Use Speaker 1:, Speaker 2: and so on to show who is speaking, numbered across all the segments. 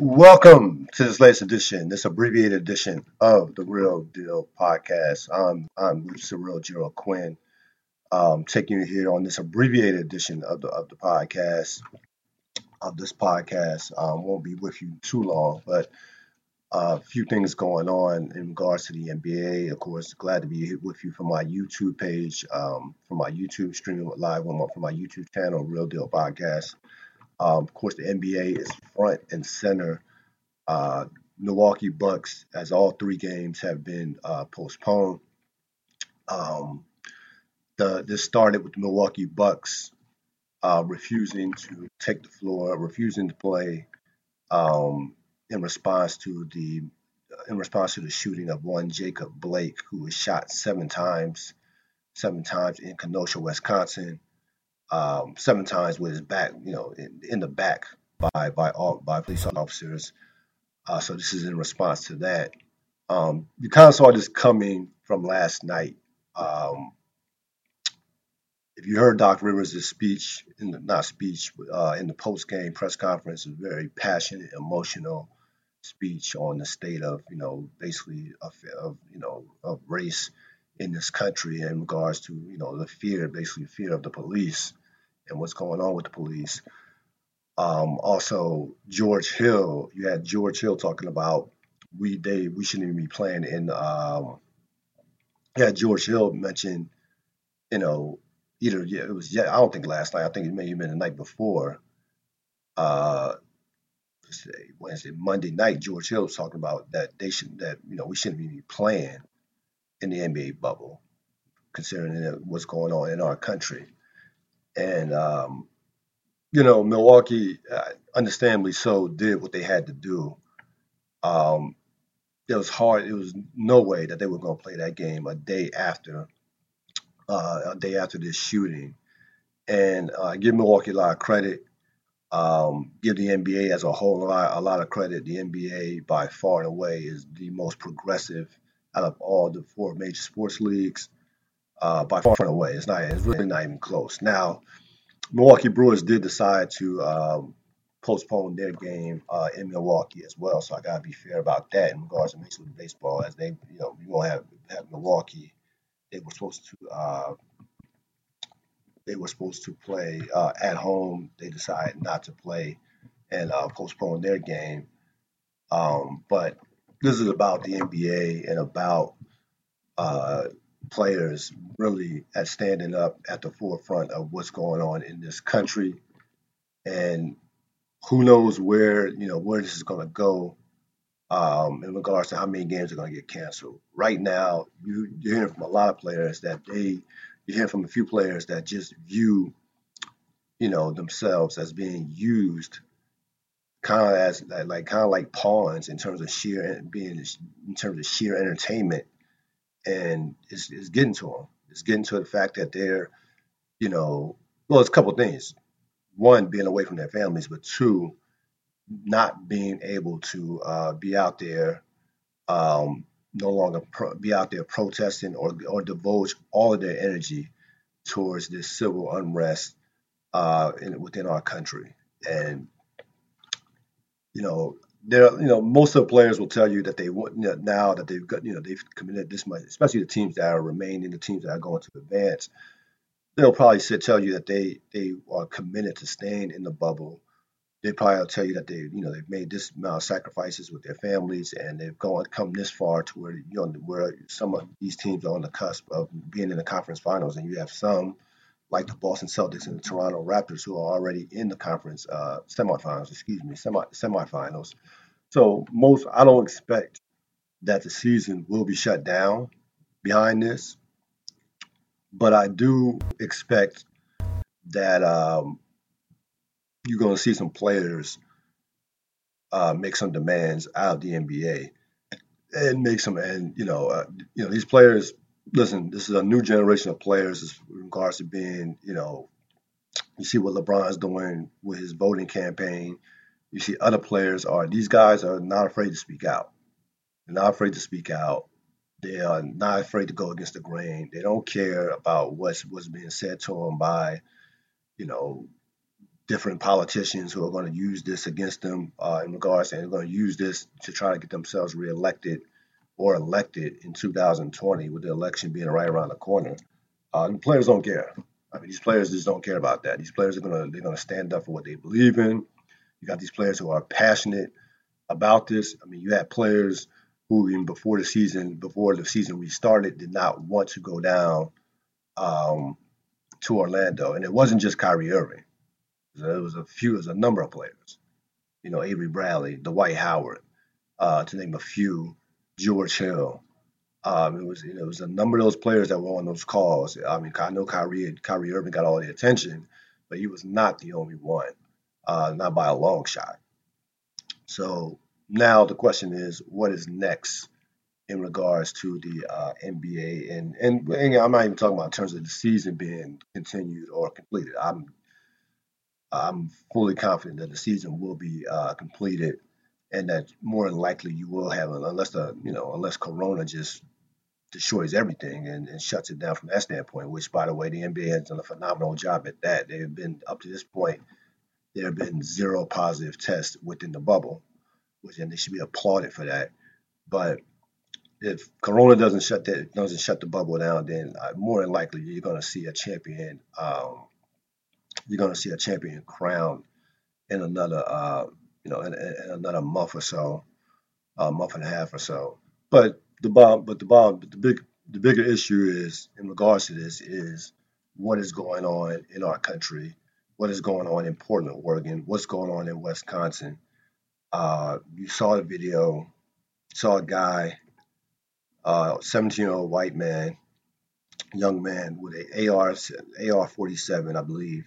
Speaker 1: Welcome to this latest edition, this abbreviated edition of the Real Deal Podcast. I'm I'm Cyril Gerald Quinn, um, taking you here on this abbreviated edition of the of the podcast. Of this podcast, um, won't be with you too long, but uh, a few things going on in regards to the NBA. Of course, glad to be with you from my YouTube page, um, from my YouTube streaming live on my, from my YouTube channel, Real Deal Podcast. Um, of course, the NBA is front and center. Uh, Milwaukee Bucks, as all three games have been uh, postponed. Um, the this started with the Milwaukee Bucks uh, refusing to take the floor, refusing to play um, in response to the in response to the shooting of one Jacob Blake, who was shot seven times, seven times in Kenosha, Wisconsin um, seven times with his back, you know, in, in the back by by all by police officers. Uh, so this is in response to that. Um, you kind of saw this coming from last night. Um, if you heard Doc Rivers' speech, in the, not speech, uh, in the post-game press conference, a very passionate, emotional speech on the state of, you know, basically of, of you know, of race in this country in regards to, you know, the fear, basically fear of the police and what's going on with the police. Um, also, George Hill, you had George Hill talking about we they we shouldn't even be playing in. Um, yeah, George Hill mentioned, you know, either yeah, it was yeah, I don't think last night. I think it may have been the night before. Uh, Wednesday, Monday night, George Hill was talking about that they should that you know we shouldn't be playing in the NBA bubble, considering what's going on in our country and um, you know Milwaukee, uh, understandably so, did what they had to do. Um, it was hard. It was no way that they were going to play that game a day after, uh, a day after this shooting, and uh, give Milwaukee a lot of credit. Um, give the NBA as a whole a lot, a lot of credit. The NBA, by far and away, is the most progressive out of all the four major sports leagues uh, by far and away. It's not. It's really not even close. Now, Milwaukee Brewers did decide to um, postpone their game uh, in Milwaukee as well. So I gotta be fair about that in regards to Major League Baseball, as they, you know, you won't have have Milwaukee. They were supposed to. Uh, they were supposed to play uh, at home. They decided not to play and uh, postpone their game. Um, but this is about the NBA and about uh, players really at standing up at the forefront of what's going on in this country. And who knows where, you know, where this is going to go um, in regards to how many games are going to get canceled. Right now, you, you're hearing from a lot of players that they, you're hearing from a few players that just view, you know, themselves as being used kind of as like kind of like pawns in terms of sheer being in terms of sheer entertainment and it's, it's getting to them. It's getting to the fact that they're, you know, well, it's a couple things. One, being away from their families, but two, not being able to uh, be out there, um, no longer pro- be out there protesting or or divulge all of their energy towards this civil unrest uh, in, within our country. And you know, there, you know, most of the players will tell you that they want you know, now that they've got, you know, they've committed this much, especially the teams that are remaining, the teams that are going to advance. They'll probably say, tell you that they they are committed to staying in the bubble. They probably will tell you that they, you know, they've made this amount of sacrifices with their families and they've gone come this far to where you know where some of these teams are on the cusp of being in the conference finals, and you have some like the Boston Celtics and the Toronto Raptors, who are already in the conference uh, semifinals, excuse me, semi semifinals. So most I don't expect that the season will be shut down behind this, but I do expect that um, you're going to see some players uh, make some demands out of the NBA and make some and you know uh, you know these players listen, this is a new generation of players as regards to being, you know, you see what LeBron's doing with his voting campaign. You see other players are these guys are not afraid to speak out. They're not afraid to speak out. They are not afraid to go against the grain. They don't care about what's what's being said to them by, you know, different politicians who are going to use this against them uh, in regards and they're going to use this to try to get themselves reelected or elected in 2020 with the election being right around the corner. Uh, the players don't care. I mean, these players just don't care about that. These players are gonna they're gonna stand up for what they believe in. You got these players who are passionate about this. I mean, you had players who even before the season before the season restarted did not want to go down um, to Orlando, and it wasn't just Kyrie Irving. There was a few, there was a number of players. You know, Avery Bradley, Dwight Howard, uh, to name a few. George Hill. Um, it was you know, it was a number of those players that were on those calls. I mean, I know Kyrie Kyrie Irving got all the attention, but he was not the only one, uh, not by a long shot. So now the question is, what is next in regards to the uh, NBA? And, and, and I'm not even talking about in terms of the season being continued or completed. I'm I'm fully confident that the season will be uh, completed, and that more than likely you will have, unless the you know unless Corona just destroys everything and, and shuts it down from that standpoint. Which, by the way, the NBA has done a phenomenal job at that. They've been up to this point, there have been zero positive tests within the bubble, which and they should be applauded for that. But if Corona doesn't shut that doesn't shut the bubble down, then uh, more than likely you're going to see a champion. Um, you're going to see a champion crowned in another, uh, you know, in, in, another month or so, a month and a half or so. But the bomb, but the bomb, but the big, the bigger issue is in regards to this is what is going on in our country, what is going on in Portland, Oregon, what's going on in Wisconsin. Uh, you saw the video, saw a guy, uh, 17 year old white man, young man with a AR AR 47, I believe,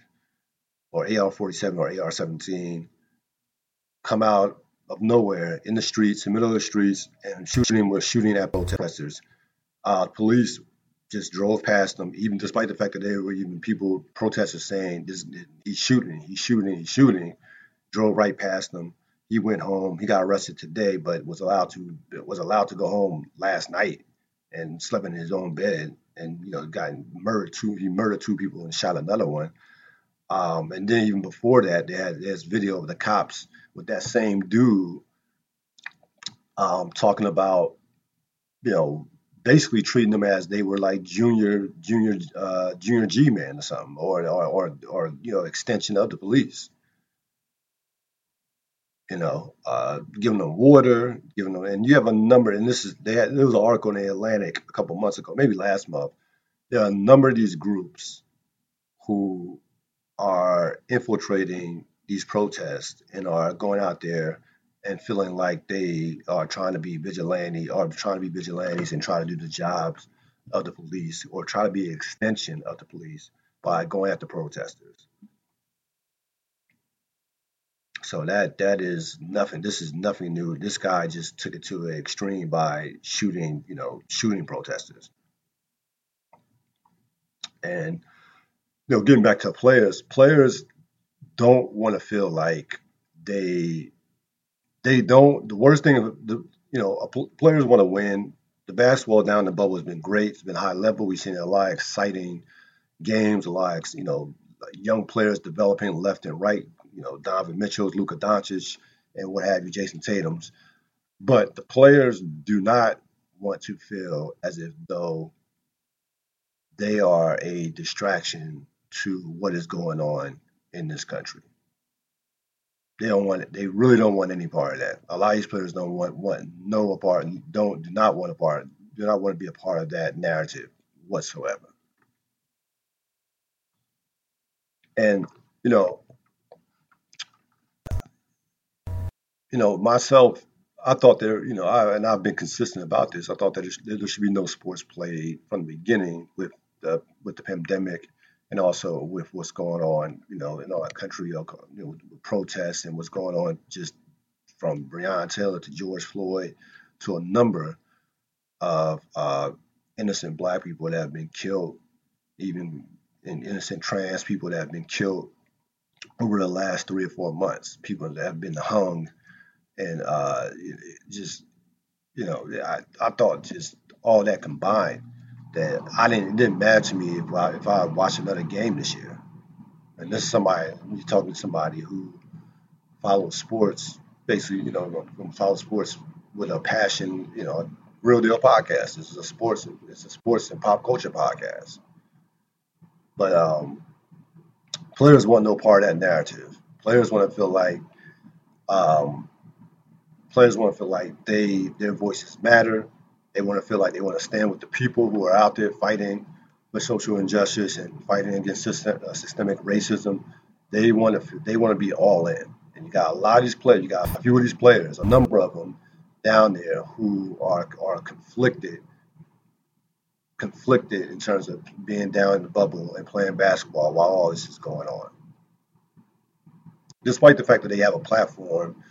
Speaker 1: or AR 47 or AR 17, come out of nowhere in the streets, in the middle of the streets, and shooting was shooting at protesters. Uh, police just drove past them, even despite the fact that there were even people, protesters saying, this, he's shooting, he's shooting, he's shooting, drove right past them. He went home. He got arrested today, but was allowed to was allowed to go home last night and slept in his own bed. And you know, got murdered two. He murdered two people and shot another one. Um, and then even before that, they had this video of the cops with that same dude um, talking about, you know, basically treating them as they were like junior, junior, uh, junior G men or something, or, or, or, or, you know, extension of the police. You know, uh, giving them water, giving them, and you have a number, and this is, they had, there was an article in the Atlantic a couple months ago, maybe last month. There are a number of these groups who are infiltrating these protests and are going out there and feeling like they are trying to be vigilante or trying to be vigilantes and try to do the jobs of the police or try to be an extension of the police by going after protesters. So that that is nothing. This is nothing new. This guy just took it to an extreme by shooting, you know, shooting protesters. And you know, getting back to players, players don't want to feel like they they don't. The worst thing, the you know, players want to win. The basketball down the bubble has been great. It's been high level. We've seen a lot of exciting games, a lot of you know young players developing left and right. You know, Donovan Mitchell's, Luka Doncic, and what have you, Jayson Tatum's. But the players do not want to feel as if though they are a distraction to what is going on in this country. They don't want it. They really don't want any part of that. A lot of these players don't want want no part. Don't do not want a part. Do not want to be a part of that narrative whatsoever. And you know, you know myself. I thought there, you know, I, and I've been consistent about this. I thought that there, should be no sports played from the beginning with the with the pandemic and also with what's going on, you know, in our country, you know, protests and what's going on just from Breonna Taylor to George Floyd to a number of uh, innocent black people that have been killed, even in innocent trans people that have been killed over the last three or four months, people that have been hung, and uh, just, you know, I, I thought just all that combined that I didn't it didn't matter to me if I if I watched another game this year. And this is somebody you're talking to somebody who follows sports, basically, you know, follows sports with a passion, you know, real deal podcast. This is a sports, it's a sports and pop culture podcast. But um, players want no part of that narrative. Players want to feel like um, players want to feel like they their voices matter. They want to feel like they want to stand with the people who are out there fighting for social injustice and fighting against system, uh, systemic racism. They want to they want to be all in. And you got a lot of these players. You got a few of these players, a number of them down there who are are conflicted conflicted in terms of being down in the bubble and playing basketball while all this is going on. Despite the fact that they have a platform,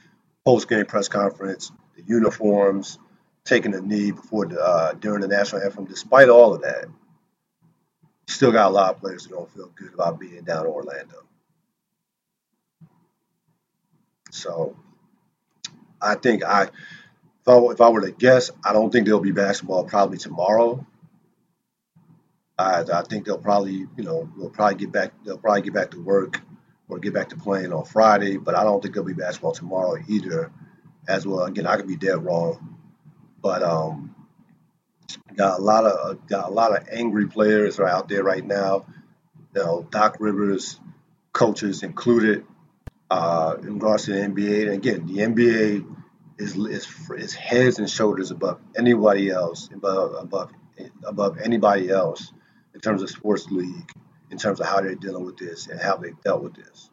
Speaker 1: post game press conference, the uniforms, taking a knee before the, uh, during the national anthem, despite all of that, still got a lot of players that don't feel good about being down in Orlando. So I think I if I, if I were to guess, I don't think there'll be basketball probably tomorrow. I, I think they'll probably, you know, they'll probably get back. They'll probably get back to work or get back to playing on Friday. But I don't think there'll be basketball tomorrow either. As well, again, I could be dead wrong, but um, got a lot of got a lot of angry players are out there right now. You know, Doc Rivers, coaches included, uh, in regards to the NBA. And again, the NBA is, is is heads and shoulders above anybody else, above above above anybody else in terms of sports league, in terms of how they're dealing with this and how they dealt with this.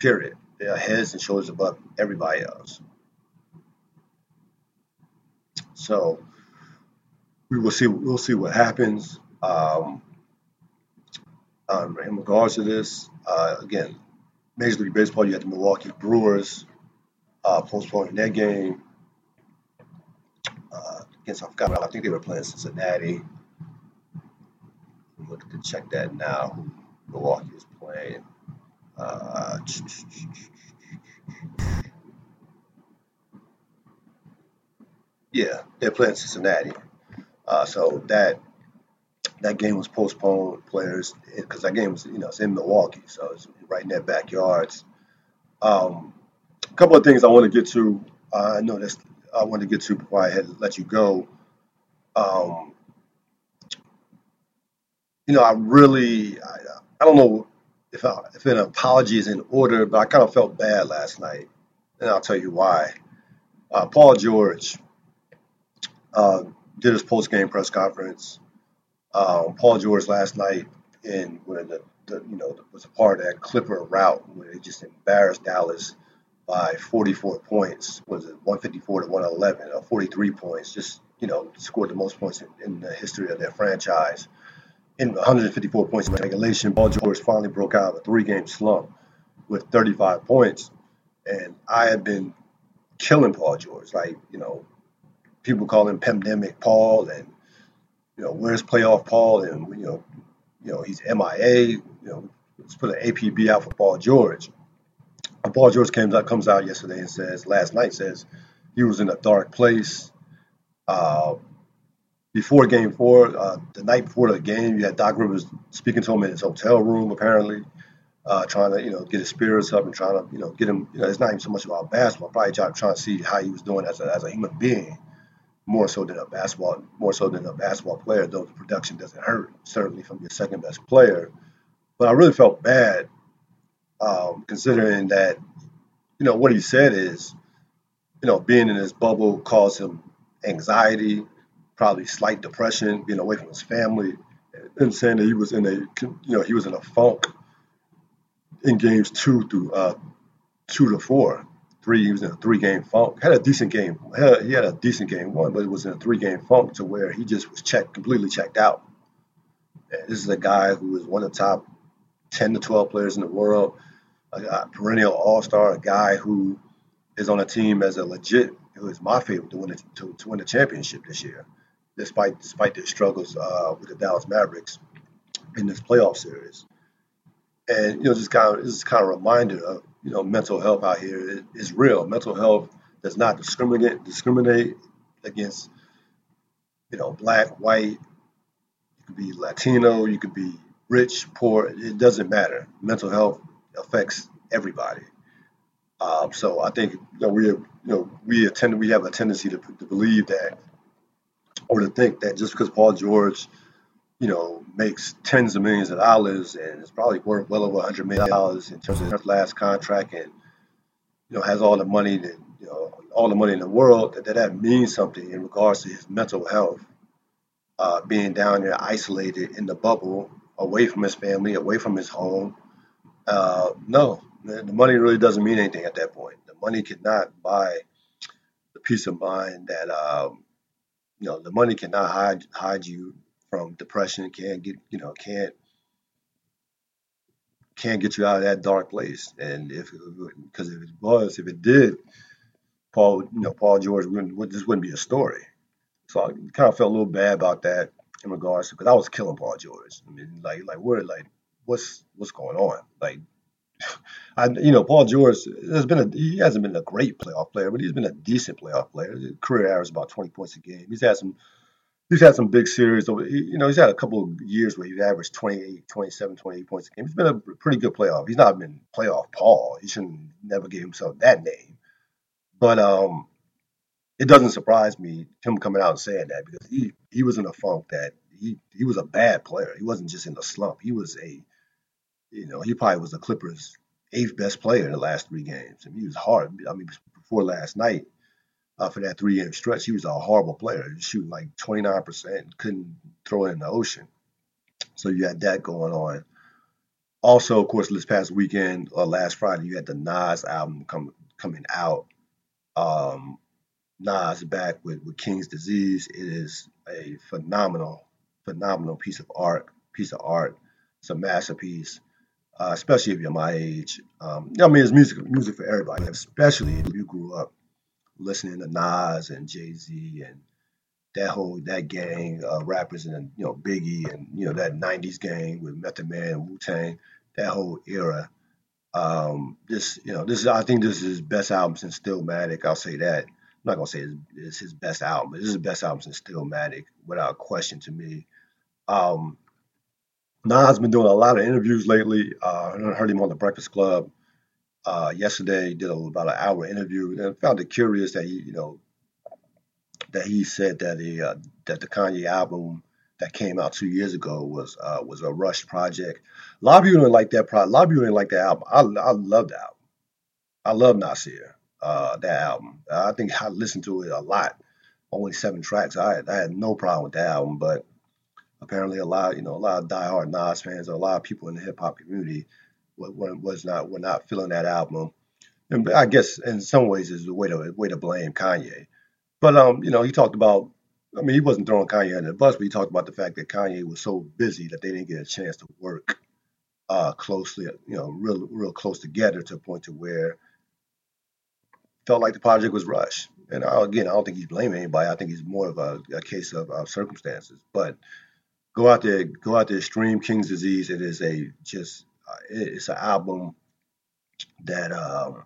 Speaker 1: Period. They are heads and shoulders above everybody else. So we will see. We'll see what happens. Um, um, in regards to this, uh, again, Major League Baseball, you had the Milwaukee Brewers uh, postponing their game uh, against, I forgot, I think they were playing Cincinnati. I'm looking to check that now, Milwaukee is playing. Uh, yeah, they're playing Cincinnati. Uh, so that that game was postponed. Players, because that game was, you know, it's in Milwaukee, so it's right in their backyards. Um, a couple of things I want to get to. Uh, I know this. I want to get to before I had let you go. Um, you know, I really, I, I don't know if I, if an apology is in order, but I kind of felt bad last night, and I'll tell you why. Uh, Paul George uh, did his post game press conference. Um, Paul George last night in where the, the you know was a part of that Clipper route where they just embarrassed Dallas by 44 points. Was it 154 to 111 or 43 points? Just you know, scored the most points in, in the history of their franchise. In 154 points in regulation, Paul George finally broke out of a three-game slump with 35 points, and I have been killing Paul George. Like you know, people call him pandemic Paul, and you know, where's playoff Paul, and you know, you know, he's MIA. You know, let's put an APB out for Paul George. Paul George comes out, comes out yesterday and says, last night says he was in a dark place. Uh, before game four, uh, the night before the game, you had Doc Rivers speaking to him in his hotel room, apparently, uh, trying to, you know, get his spirits up and trying to, you know, get him, you know, it's not even so much about basketball, probably trying, trying to see how he was doing as a, as a human being, more so than a basketball, more so than a basketball player, though the production doesn't hurt, certainly from your second best player. But I really felt bad um, considering that, you know, what he said is, you know, being in his bubble caused him anxiety, probably slight depression, being away from his family, and saying that he was in a, you know, he was in a funk in games two through uh, two to four. Three, he was in a three-game funk. Had a decent game. Had a, he had a decent game one, but it was in a three-game funk to where he just was checked, completely checked out. And this is a guy who is one of the top 10 to 12 players in the world a, perennial all star, a guy who is on a team as a legit, who is my favorite to win the, to, to win the championship this year, despite despite their struggles uh, with the Dallas Mavericks in this playoff series. And you know, just kind of this is kind of a reminder of you know mental health out here is, real. Mental health does not discriminate discriminate against you know black, white. You could be Latino. You could be rich, poor, it doesn't matter. Mental health affects everybody. Um, so I think you know, we you know we attend we have a tendency to, to believe that or to think that just because Paul George you know makes tens of millions of dollars and is probably worth well over 100 million dollars in terms of his last contract and you know has all the money that you know all the money in the world that that means something in regards to his mental health uh, being down there isolated in the bubble away from his family away from his home uh, no the money really doesn't mean anything at that point. The money cannot buy the peace of mind that um, you know. The money cannot hide hide you from depression. Can't get you know can't can't get you out of that dark place. And if because if it was, if it did, Paul you know Paul George wouldn't this wouldn't be a story. So I kind of felt a little bad about that in regards to because I was killing Paul George. I mean, like like what like what's what's going on? Like I, you know, Paul George has been a he hasn't been a great playoff player, but he's been a decent playoff player. His career average about 20 points a game. He's had some he's had some big series over you know, he's had a couple of years where he's averaged 28, 27, 28 points a game. He's been a pretty good playoff. He's not been playoff Paul. He shouldn't never give himself that name. But um it doesn't surprise me him coming out and saying that because he he was in a funk that he he was a bad player. He wasn't just in a slump. He was a you know, he probably was the Clippers' eighth best player in the last three games. I mean, he was hard. I mean, before last night, uh, for that three game stretch, he was a horrible player. Shooting like 29%, couldn't throw it in the ocean. So you had that going on. Also, of course, this past weekend or uh, last Friday, you had the Nas album come, coming out. Um, Nas back with, with King's Disease. It is a phenomenal, phenomenal piece of art. Piece of art. It's a masterpiece uh, especially if you're my age. Um, I mean, it's music music for everybody, especially if you grew up listening to Nas and Jay Z and that whole that gang of rappers and you know Biggie and you know that '90s gang with Method Man, and Wu Tang, that whole era. Um, this you know this is I think this is his best album since Stillmatic. I'll say that. I'm not gonna say it's, it's his best album, but this is the best album since Stillmatic, without question to me. Um, Nas been doing a lot of interviews lately. Uh, I heard him on the Breakfast Club uh, yesterday. Did a, about an hour interview, and found it curious that he, you know, that he said that the uh, that the Kanye album that came out two years ago was uh, was a rushed project. A lot of people didn't like that project. A lot of people didn't like that album. I I love that album. I love Nasir. Uh, that album. I think I listened to it a lot. Only seven tracks. I I had no problem with that album, but apparently a lot, you know, a lot of diehard Nas fans, or a lot of people in the hip hop community was not were not feeling that album. And I guess in some ways is a way to way to blame Kanye. But um, you know, he talked about. I mean, he wasn't throwing Kanye under the bus, but he talked about the fact that Kanye was so busy that they didn't get a chance to work uh, closely, you know, real real close together to a point to where felt like the project was rushed. And I, again, I don't think he's blaming anybody. I think he's more of a, a case of, of circumstances. But go out there, go out there, stream King's Disease. It is a just, it's an album that, um,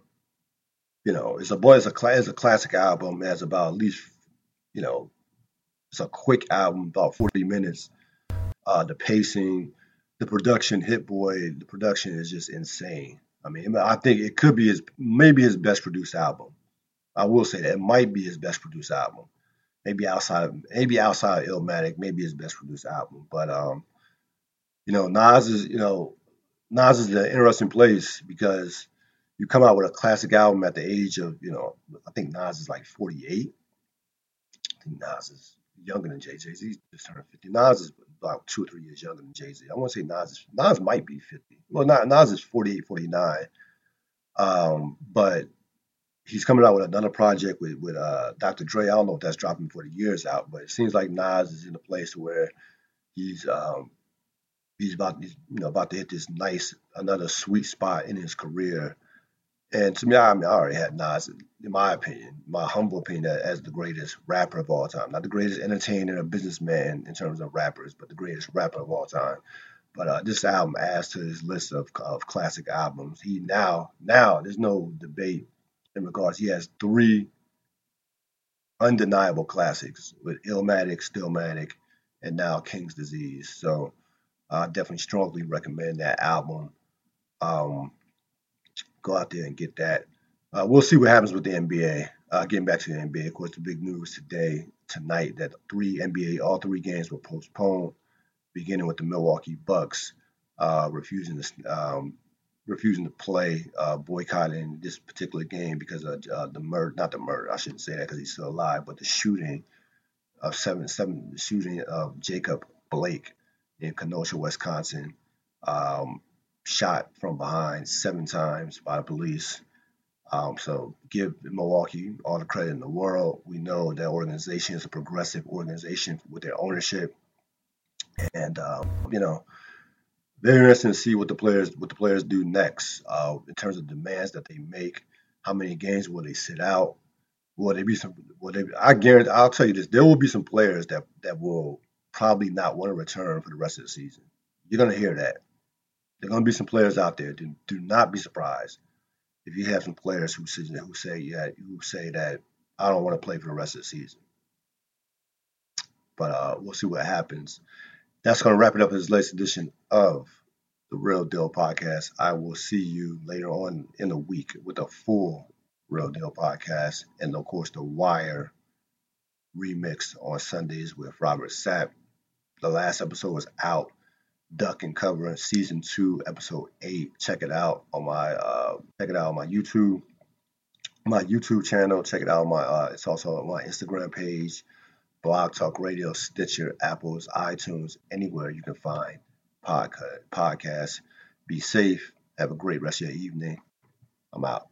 Speaker 1: you know, it's a boy, it's a it's a classic album. It has about at least, you know, it's a quick album, about 40 minutes. Uh, the pacing, the production, Hit-Boy, the production is just insane. I mean, I think it could be his maybe his best produced album. I will say that it might be his best produced album maybe outside of maybe outside of Illmatic, maybe his best produced album. But um, you know, Nas is you know, Nas is an interesting place because you come out with a classic album at the age of you know, I think Nas is like 48. I think Nas is younger than Jay Z. He's just turned 50. Nas is about two or three years younger than Jay Z. I want to say Nas is, Nas might be 50. Well, Nas is 48, 49. Um, but he's coming out with another project with with uh, Dr. Dre. I don't know if that's dropping before the year's out, but it seems like Nas is in a place where he's um, he's about he's, you know about to hit this nice another sweet spot in his career. And to me, I, mean, I already had Nas, in my opinion, my humble opinion, as the greatest rapper of all time. Not the greatest entertainer or businessman in terms of rappers, but the greatest rapper of all time. But uh, this album adds to his list of, of classic albums. He now, now, there's no debate in regards. He has three undeniable classics with Illmatic, Stillmatic, and now King's Disease. So I definitely strongly recommend that album. Um, go out there and get that. Uh, we'll see what happens with the NBA. Uh, getting back to the NBA, of course, the big news today, tonight, that three NBA, all three games were postponed, beginning with the Milwaukee Bucks uh, refusing to um, refusing to play, uh, boycotting this particular game because of uh, the murder, not the murder, I shouldn't say that because he's still alive, but the shooting of seven, seven, the shooting of Jacob Blake in Kenosha, Wisconsin, um, shot from behind seven times by police. Um, so give Milwaukee all the credit in the world. We know that organization is a progressive organization with their ownership, and um, you know very interesting to see what the players what the players do next uh, in terms of demands that they make. How many games will they sit out? Will there be some? Will they? I guarantee. I'll tell you this: there will be some players that that will probably not want to return for the rest of the season. You're gonna hear that. There are gonna be some players out there. Do, do not be surprised if you have some players who say who say yeah who say that I don't want to play for the rest of the season. But uh, we'll see what happens that's going to wrap it up this latest edition of the Real Deal Podcast. I will see you later on in the week with a full Real Deal Podcast and, of course, the Wire remix on Sundays with Robert Sapp. The last episode was out. Duck and Cover season two, episode eight. Check it out on my uh, check it out on my YouTube, my YouTube channel. Check it out on my uh, it's also on my Instagram page. Blog Talk Radio, Stitcher, Apple's, iTunes, anywhere you can find podcast, podcasts. Be safe. Have a great rest of your evening. I'm out.